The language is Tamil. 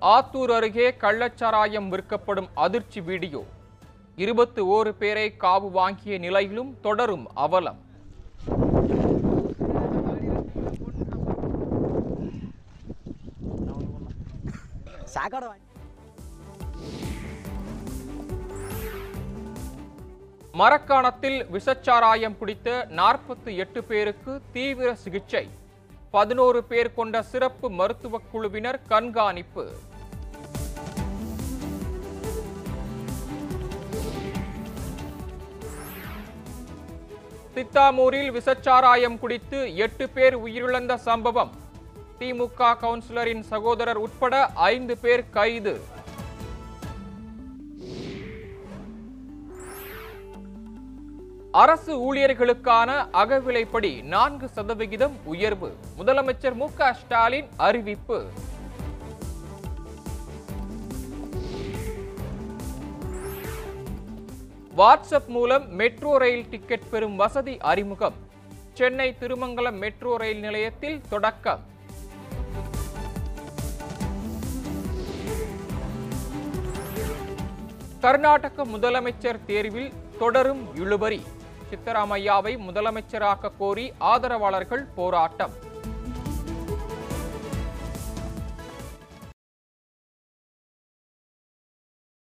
ஆத்தூர் அருகே கள்ளச்சாராயம் விற்கப்படும் அதிர்ச்சி வீடியோ. இருபத்து ஓரு பேரை காவு வாங்கிய நிலையிலும் தொடரும் அவலம். மரக்காணத்தில் விஷச்சாராயம் குடித்த நாற்பத்தி எட்டு பேருக்கு தீவிர சிகிச்சை. பதினோரு பேர் கொண்ட சிறப்பு மருத்துவக் குழுவினர் கண்காணிப்பு. தித்தாமூரில் விசச்சாராயம் குடித்து எட்டு பேர் உயிரிழந்த சம்பவம். திமுக கவுன்சிலரின் சகோதரர் உட்பட ஐந்து பேர் கைது. அரசு ஊழியர்களுக்கான அகவிலைப்படி நான்கு சதவிகிதம் உயர்வு. முதலமைச்சர் மு ஸ்டாலின் அறிவிப்பு. வாட்ஸ்அப் மூலம் மெட்ரோ ரயில் டிக்கெட் பெறும் வசதி அறிமுகம். சென்னை திருமங்கலம் மெட்ரோ ரயில் நிலையத்தில் தொடக்கம். கர்நாடக முதலமைச்சர் தேர்வில் தொடரும் இழுபறி. சித்தராமையாவை முதலமைச்சராக்க கோரி ஆதரவாளர்கள் போராட்டம்.